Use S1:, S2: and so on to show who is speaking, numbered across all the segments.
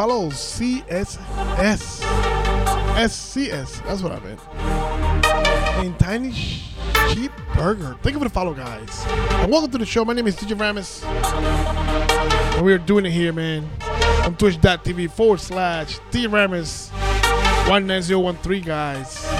S1: Follow, CSS. SCS. That's what I meant. And Tiny Sheep Burger. Thank you for the follow, guys. And welcome to the show. My name is DJ Aramis. And we are doing it here, man. On twitch.tv forward slash DJ Aramis 19013, guys.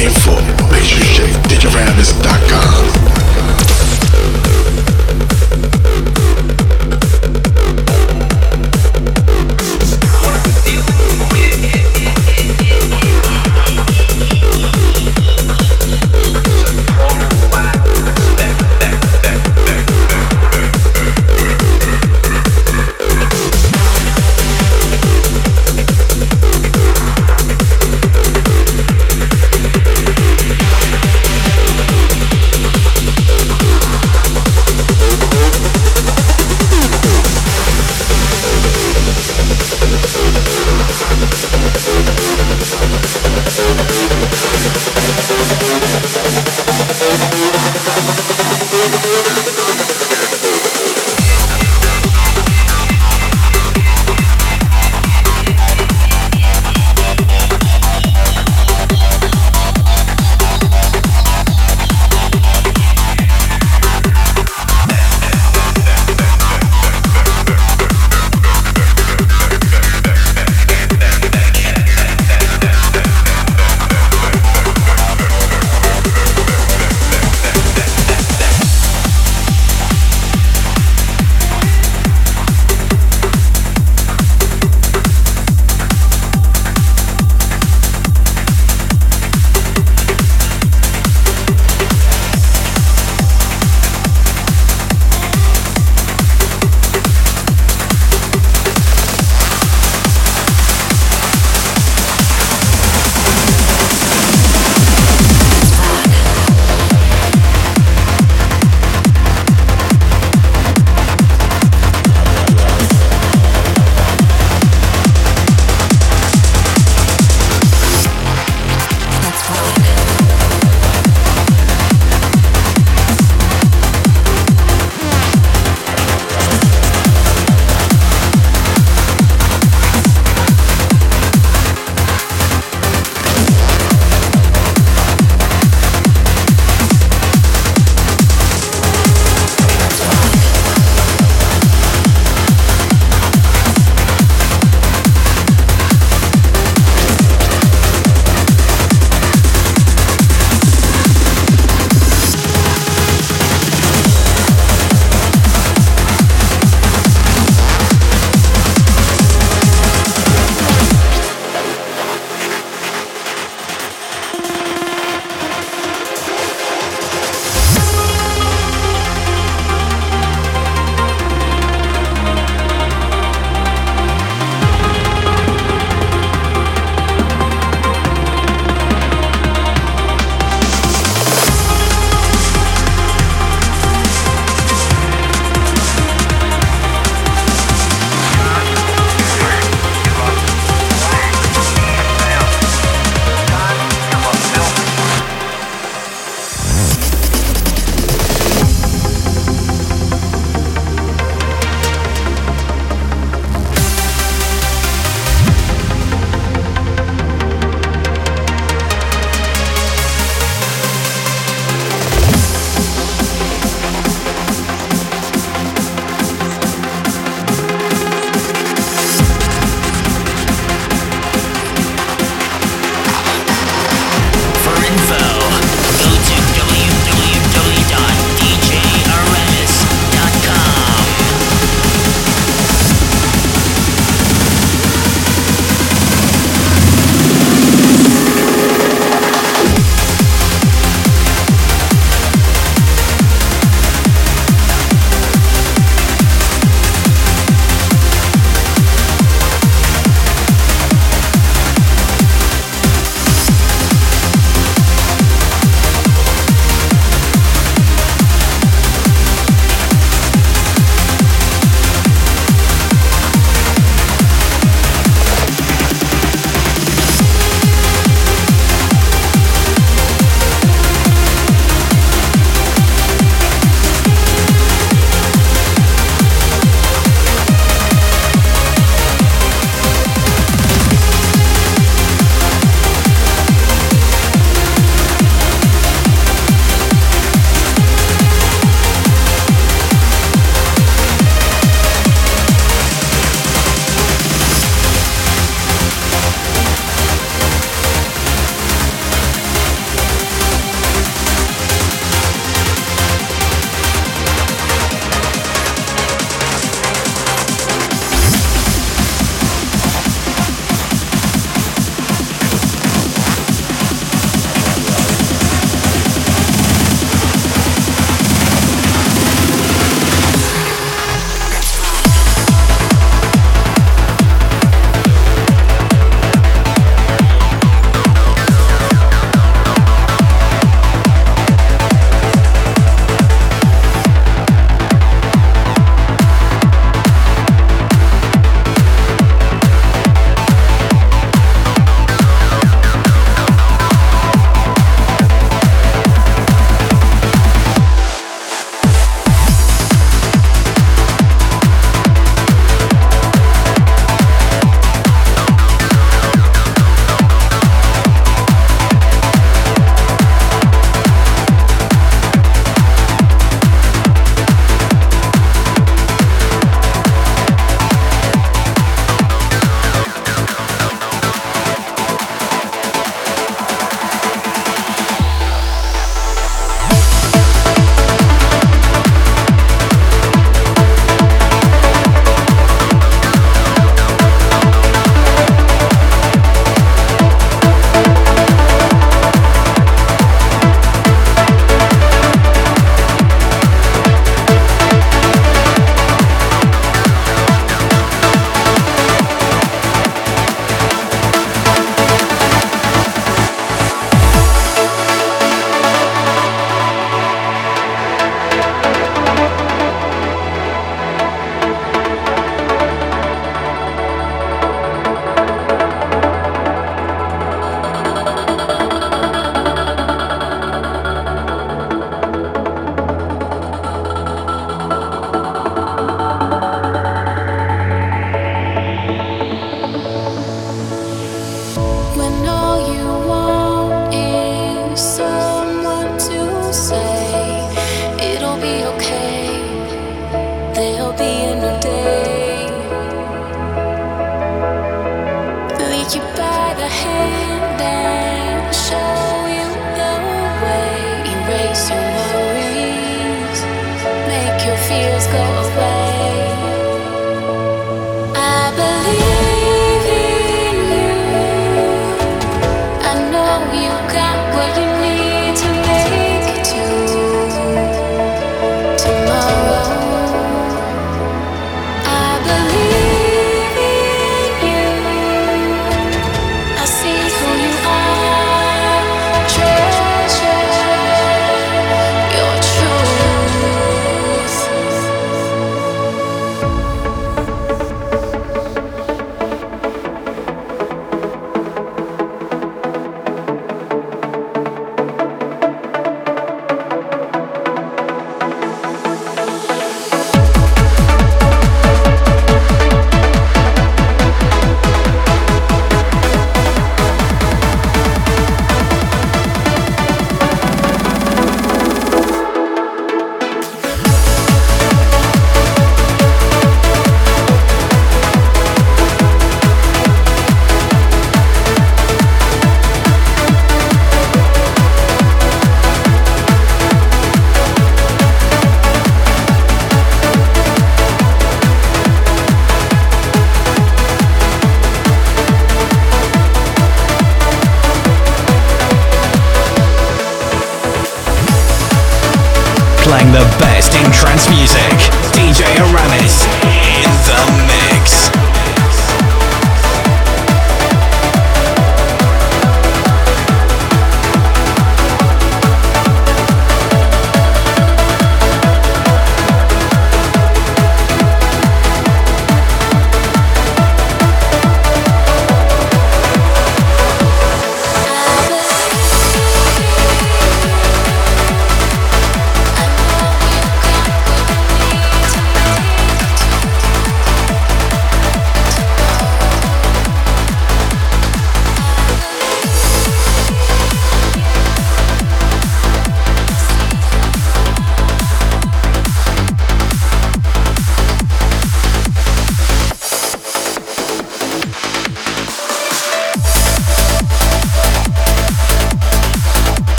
S1: waiting. Make sure you check DigiRammus.com.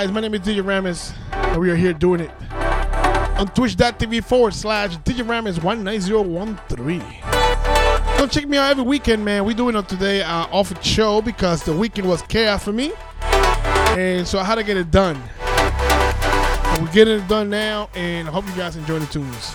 S1: guys. My name is DJ Aramis, and we are here doing it on twitch.tv forward slash DJ Aramis19013. Don't check me out every weekend, man. We're doing it today uh, off a show because the weekend was chaos for me. And so I had to get it done. We're getting it done now, and I hope you guys enjoy the tunes.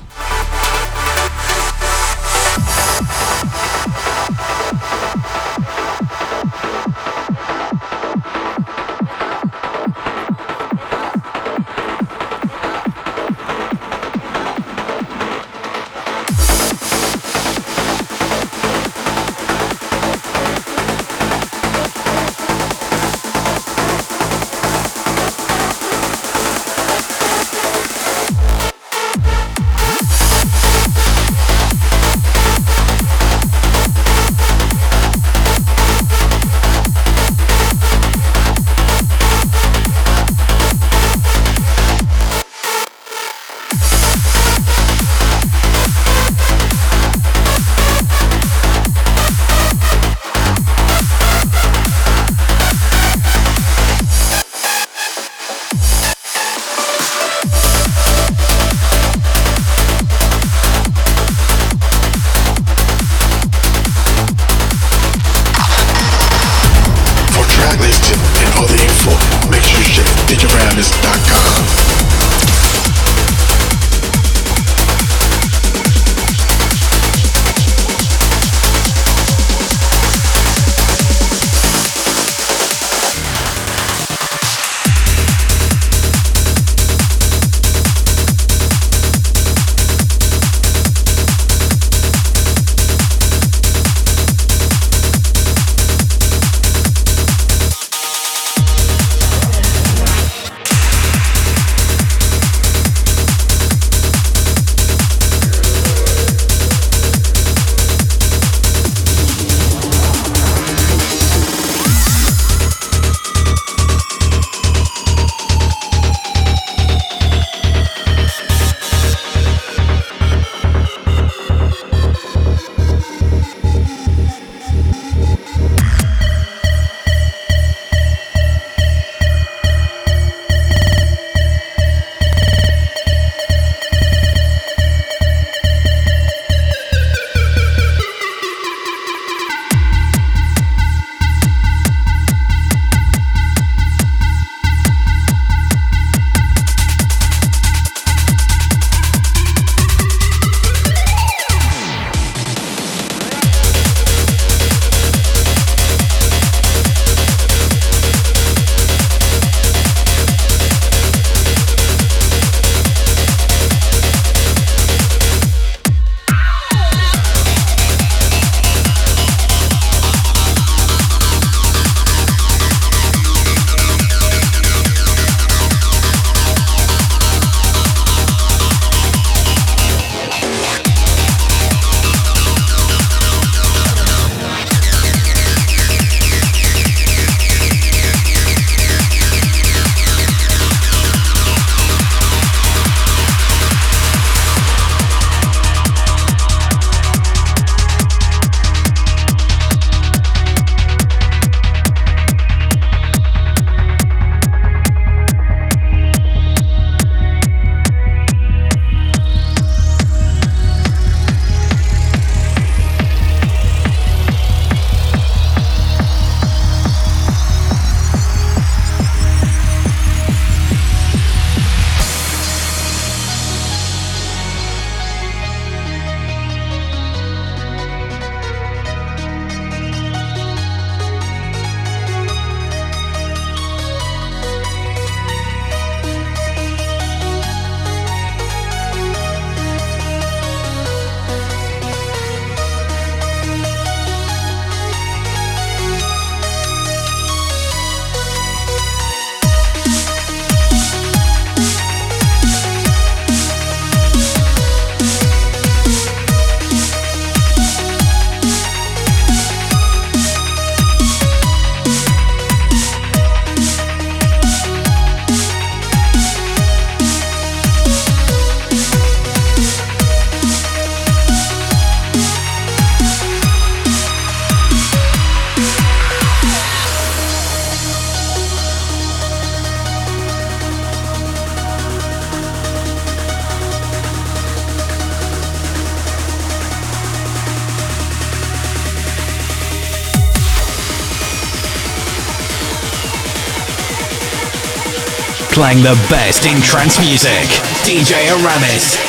S2: Playing the best in trance music. DJ Aramis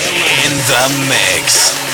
S2: in the mix.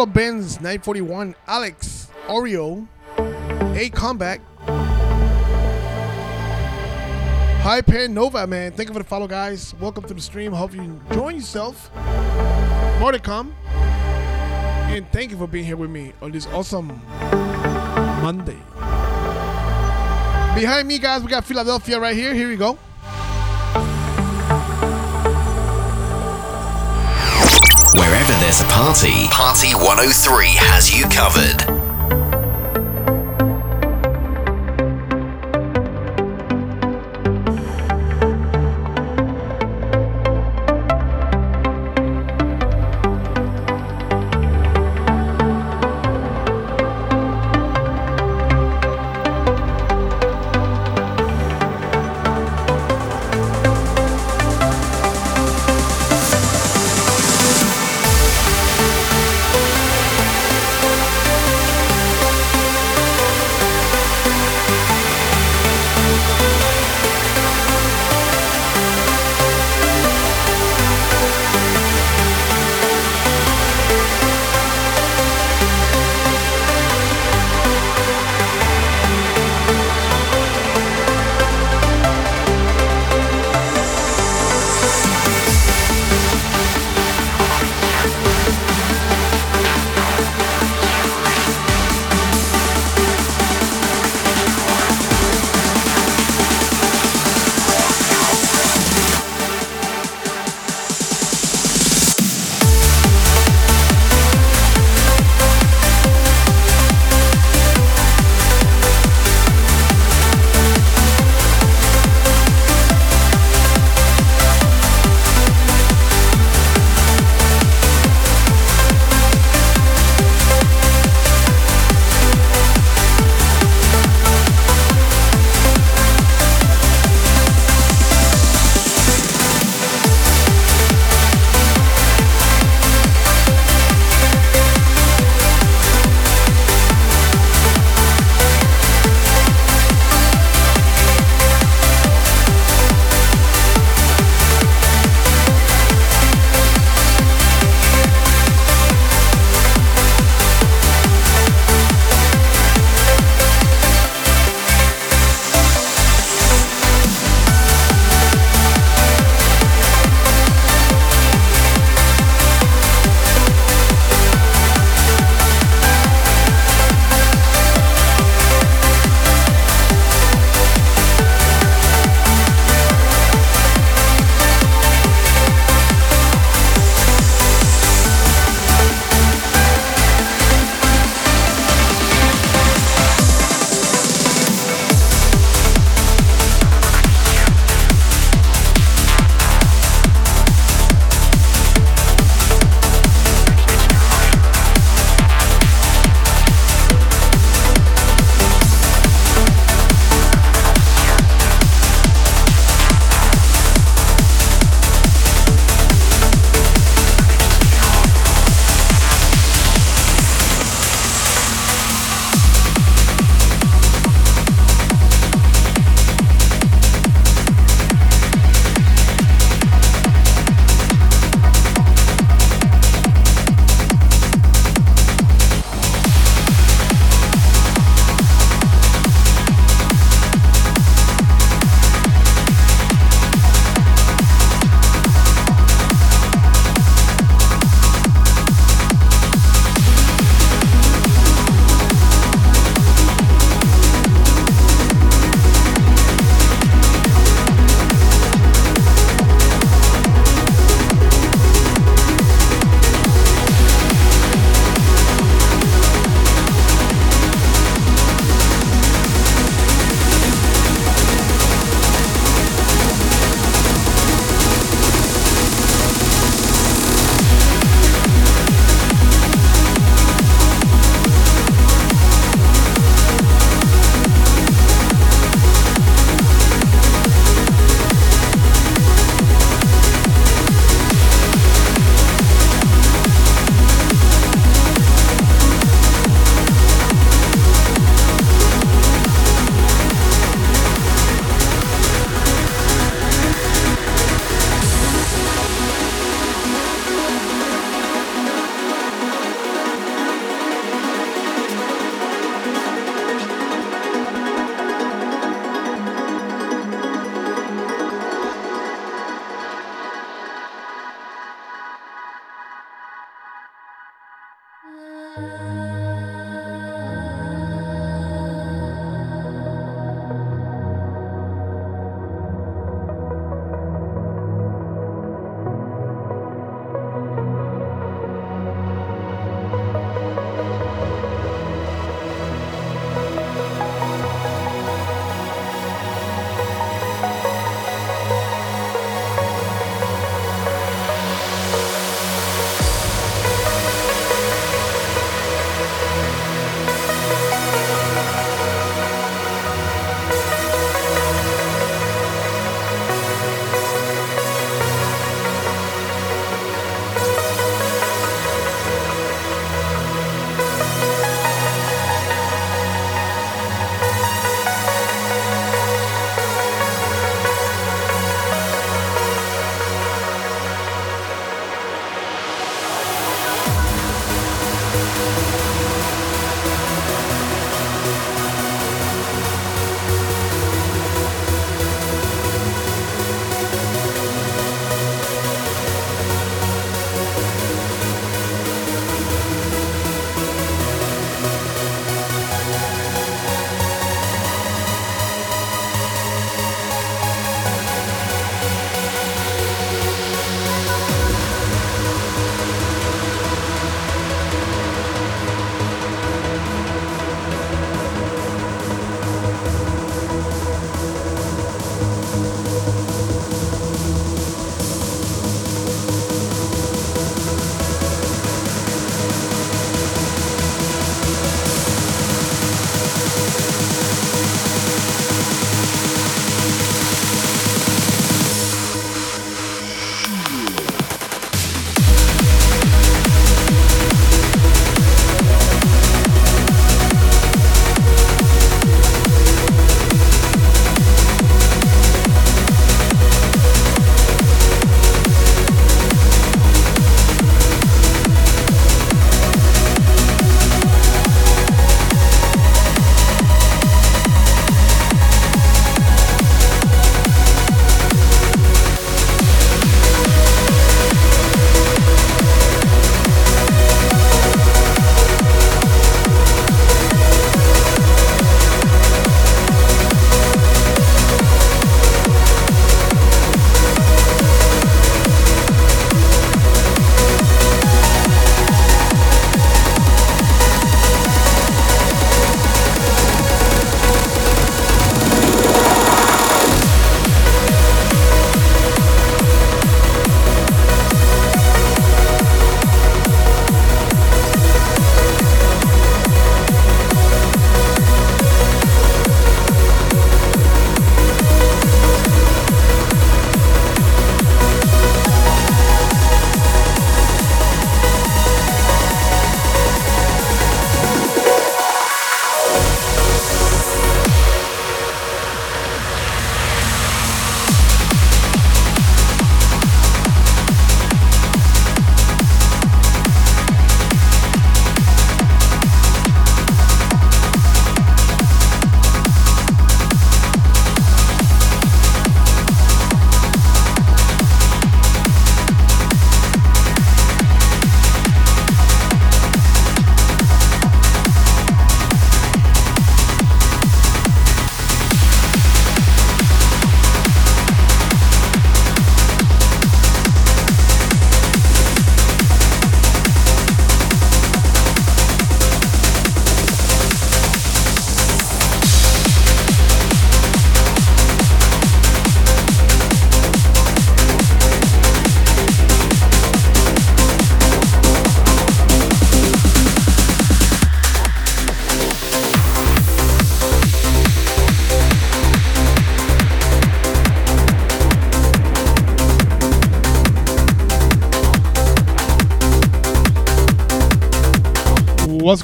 S1: Follow, Benz 941, Alex, Oreo, A Comeback. Hi, Pan Nova, man. Thank you for the follow, guys. Welcome to the stream. Hope you enjoying yourself. More to come. And thank you for being here with me on this awesome Monday. Behind me, guys, we got Philadelphia right here. Here we go.
S2: There's a party, Party 103 has you covered.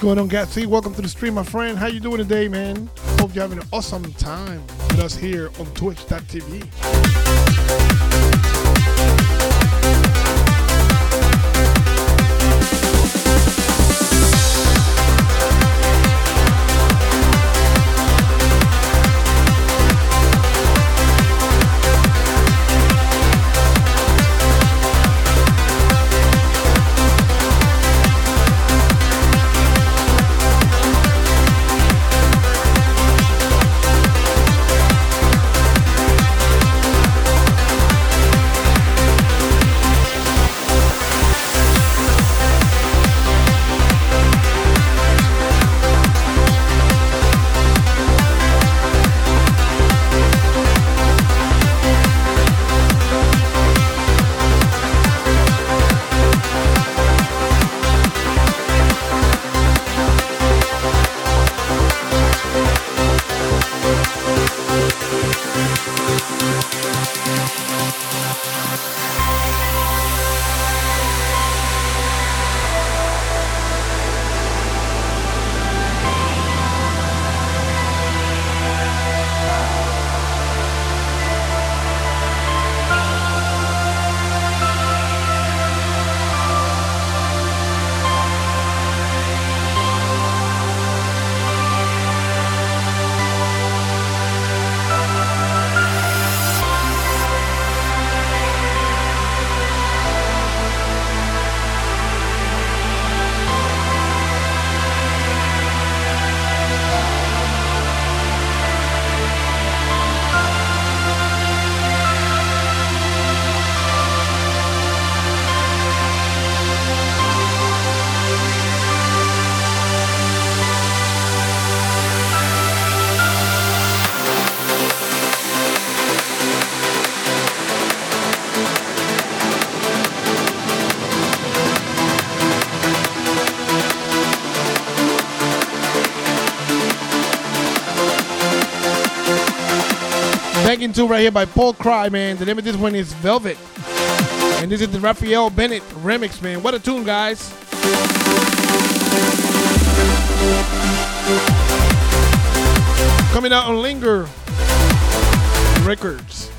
S1: Going on, Gatsy? Welcome to the stream, my friend. How you doing today, man? Hope you're having an awesome time with us here on Twitch.tv. Banking 2 right here by Paul Cry, man. The name of this one is Velvet. And this is the Raphael Bennett remix, man. What a tune, guys. Coming out on Linger Records.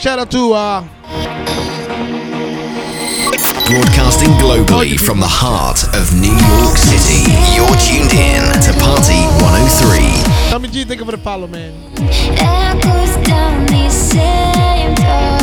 S1: shout out to. Uh,
S2: Broadcasting globally from the heart of New York City, you're tuned in to Party 103.
S1: Tommy G, thank you of the follow, man.
S3: Echoes down these same dark.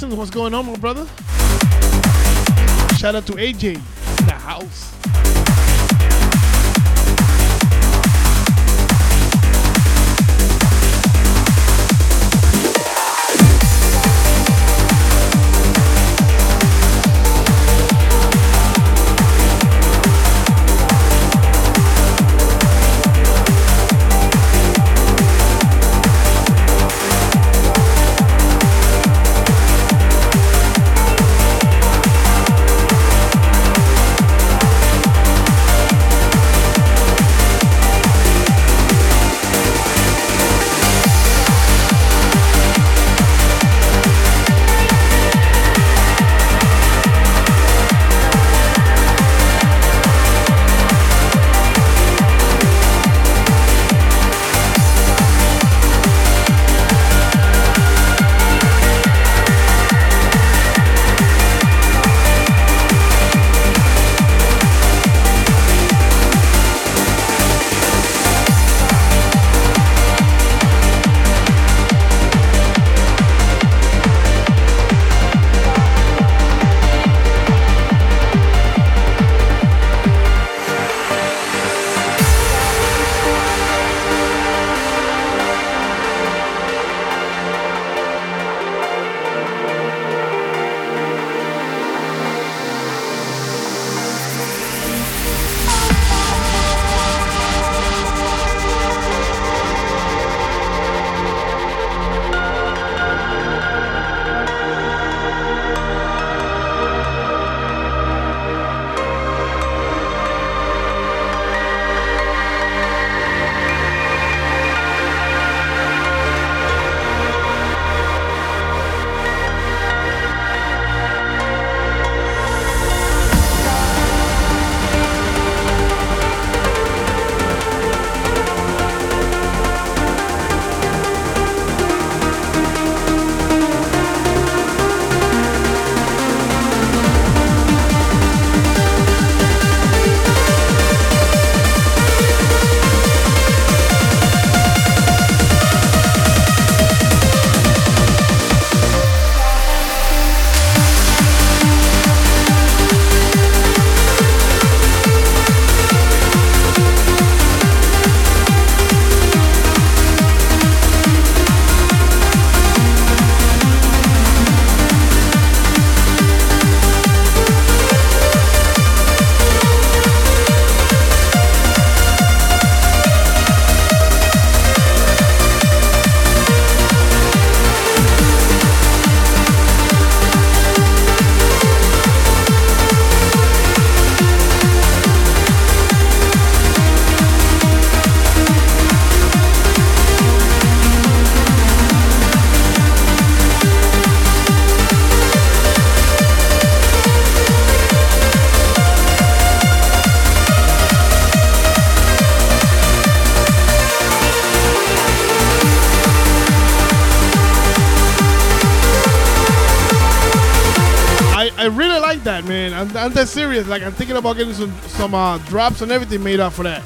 S1: Jackson, what's going on, my brother? Shout out to AJ I'm, that serious. Like I'm thinking about getting some some uh, drops and everything made up for that.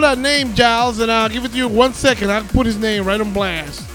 S1: For that name, Giles, and I'll give it to you one second. I'll put his name right on blast.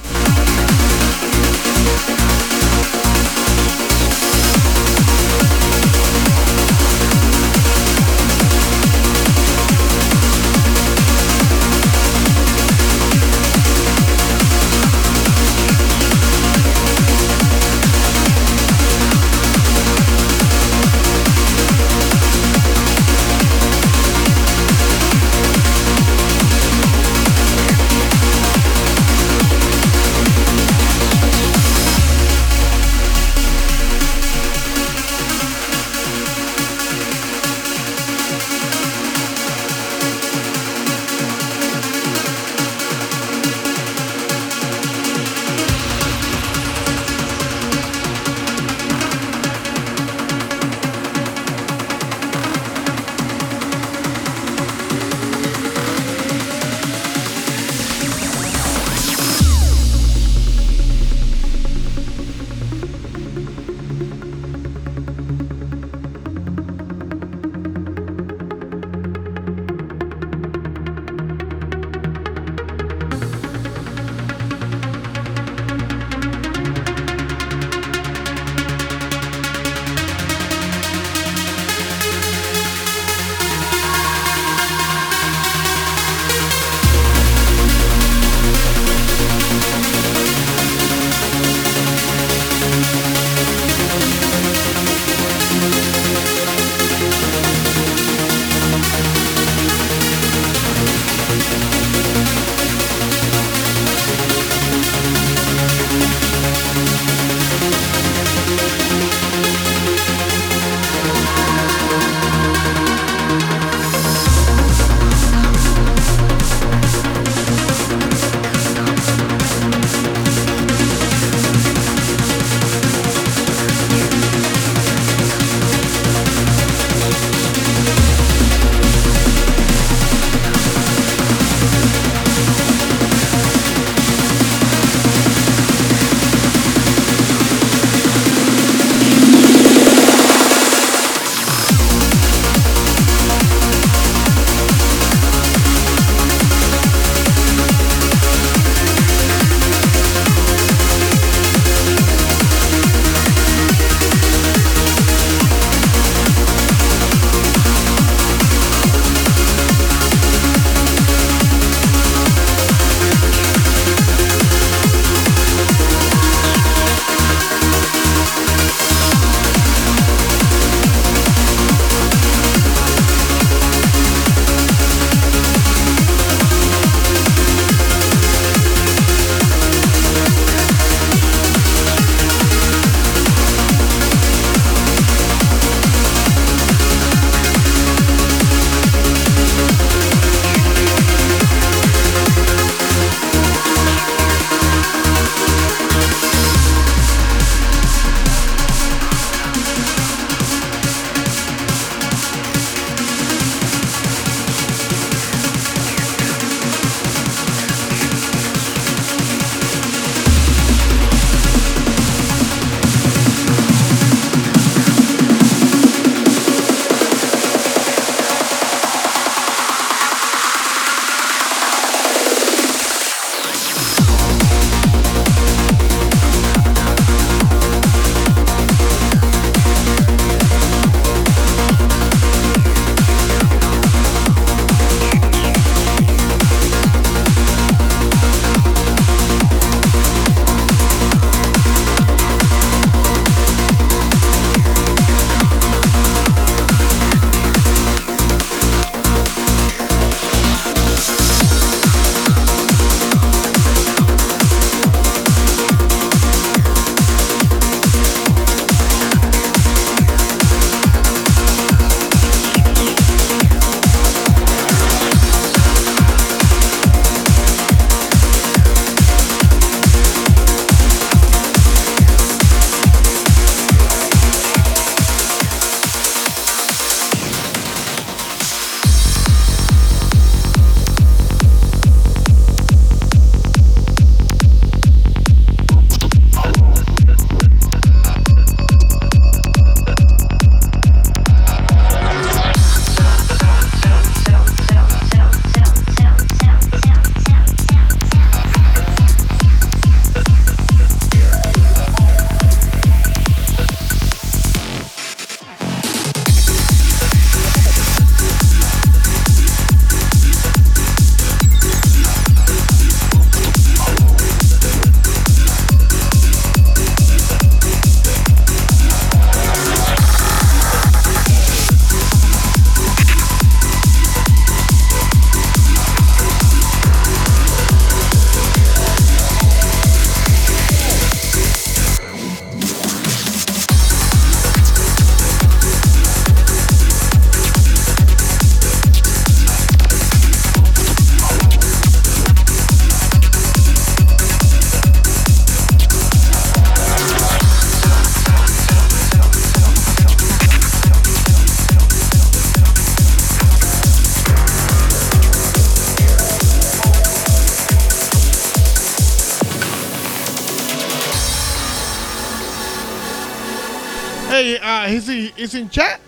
S1: Isso em chat?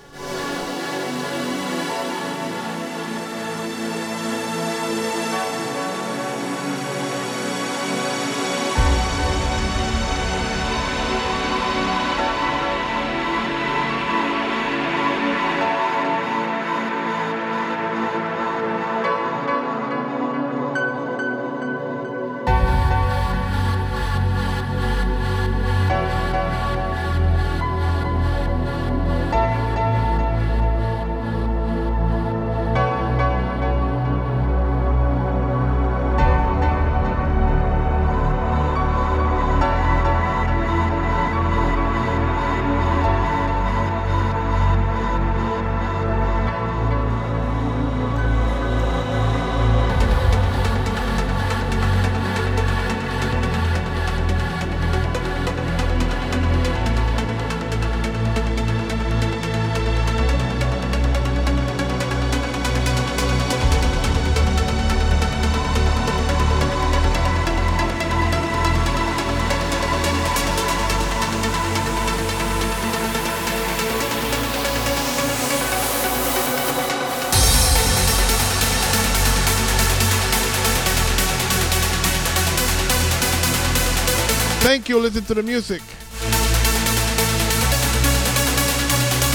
S1: Thank you. Listen to the music.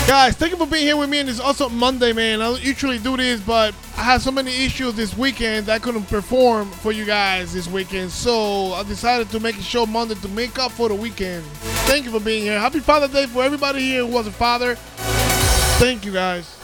S1: Guys, thank you for being here with me. And it's also Monday, man. I usually do this, but I had so many issues this weekend that I couldn't perform for you guys this weekend. So I decided to make a show Monday to make up for the weekend. Thank you for being here. Happy Father's Day for everybody here who was a father. Thank you, guys.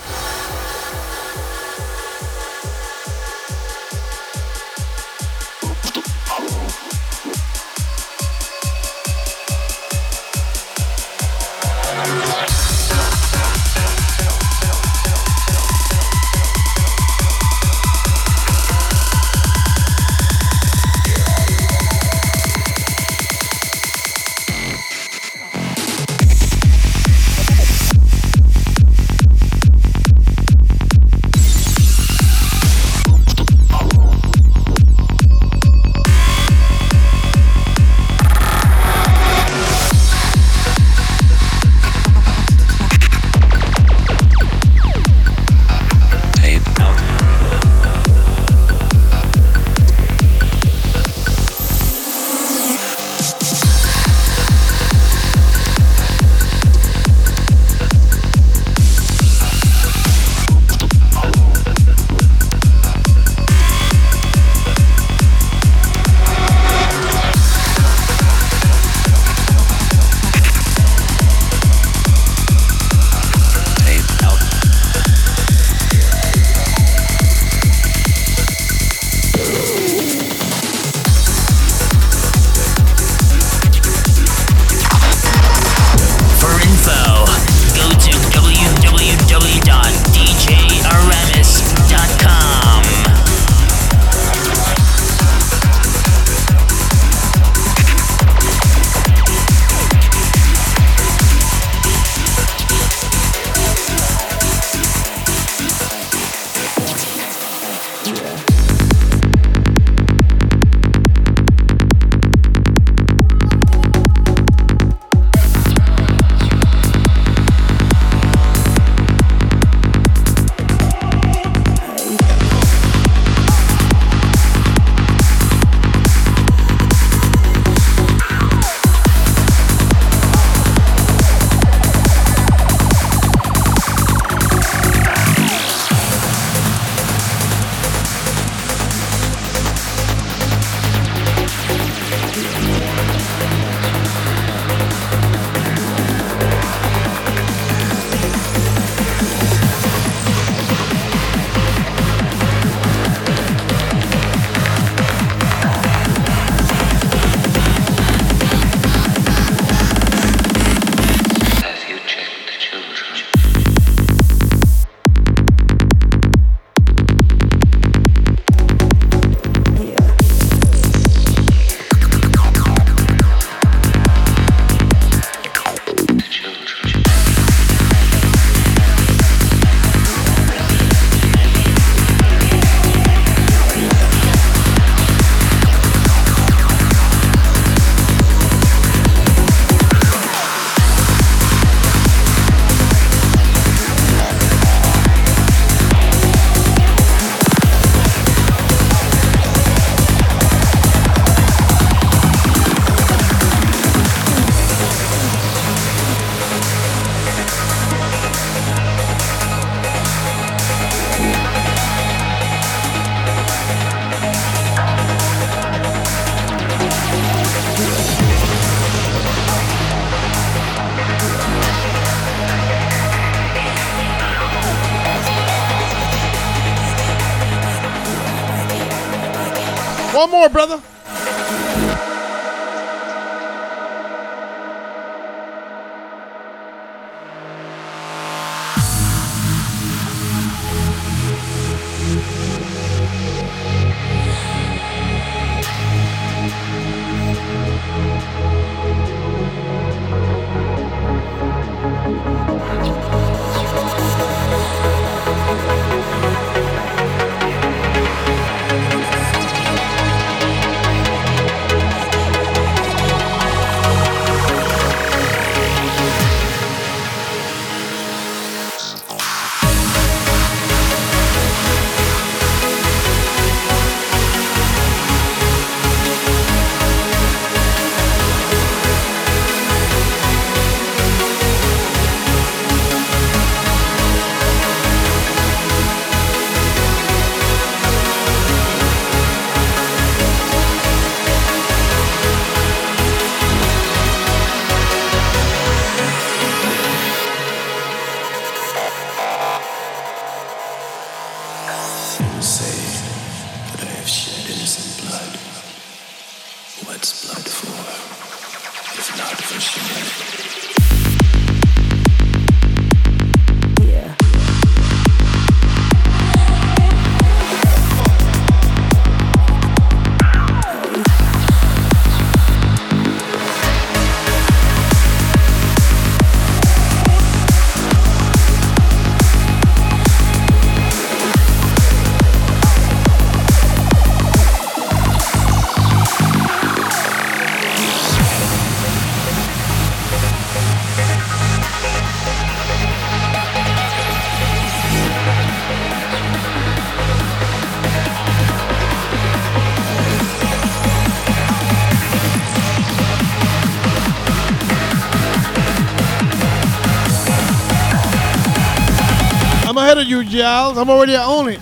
S4: Giles. I'm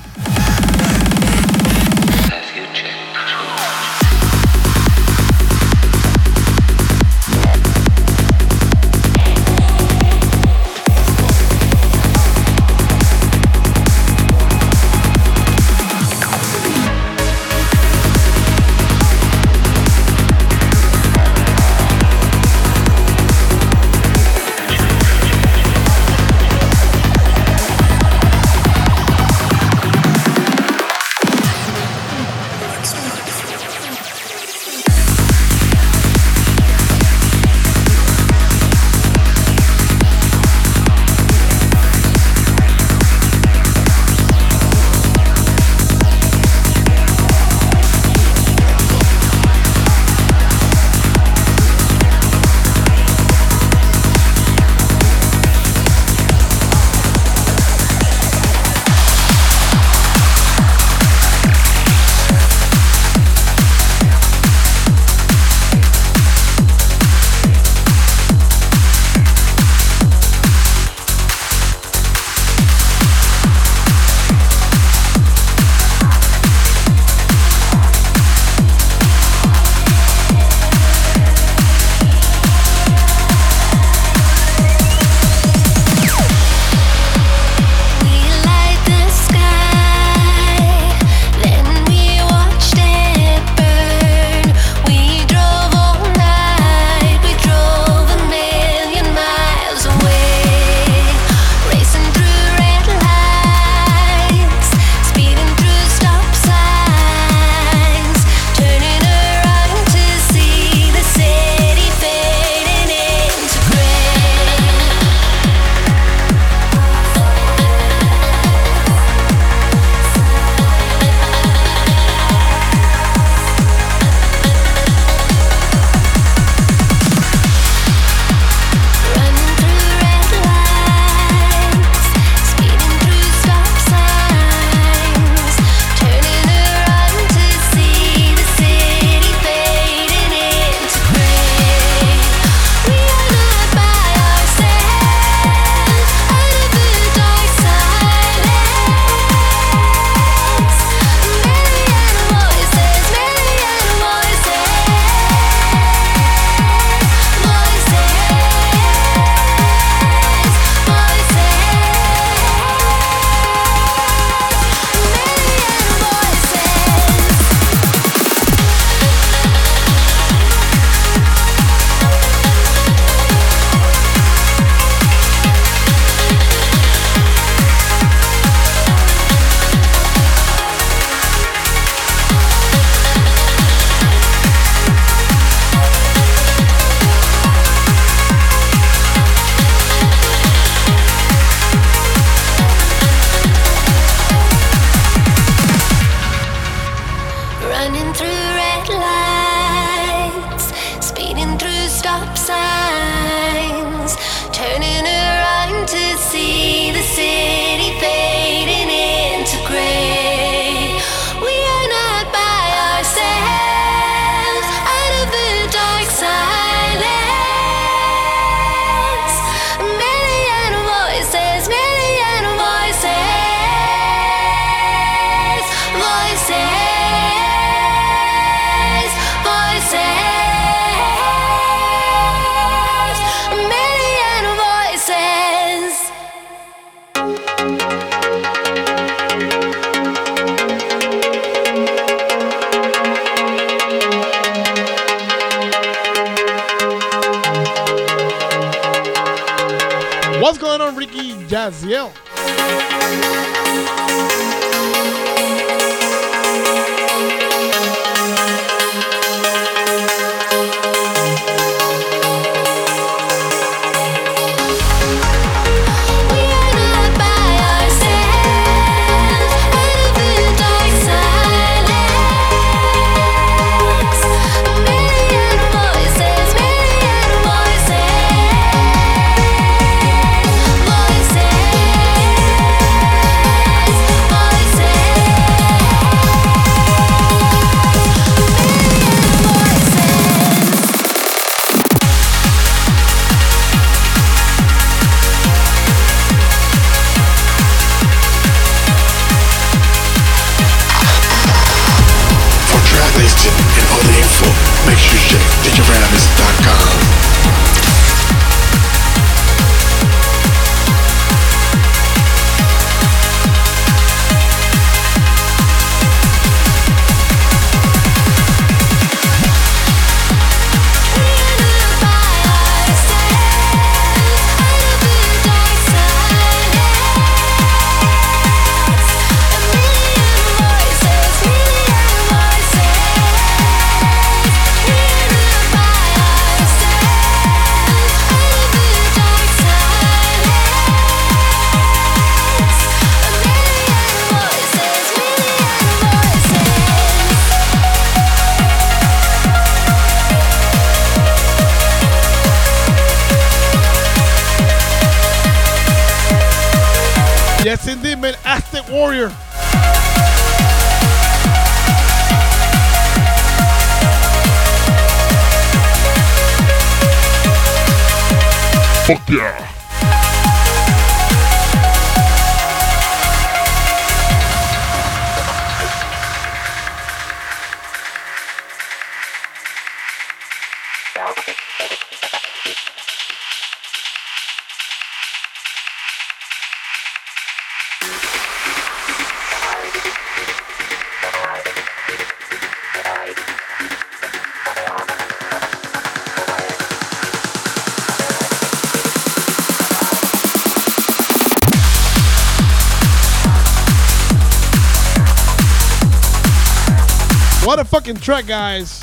S1: fucking track, guys.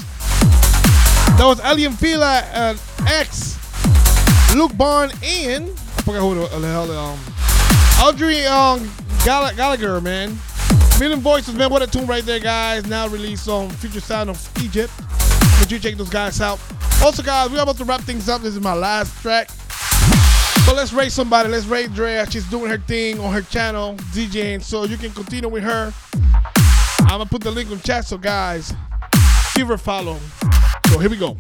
S1: That was Aly & Fila and X, Luke Bond, and I forgot who the, hell, um, Audrey um, Gall- Gallagher, man. Million Voices, man. What a tune right there, guys. Now released on Future Sound of Egypt. But you check those guys out. Also, guys, we're about to wrap things up. This is my last track. But let's raise somebody. Let's raise Drea. She's doing her thing on her channel, DJing. So you can continue with her. I'm gonna put the link in chat. So guys, give her a follow. So here we go.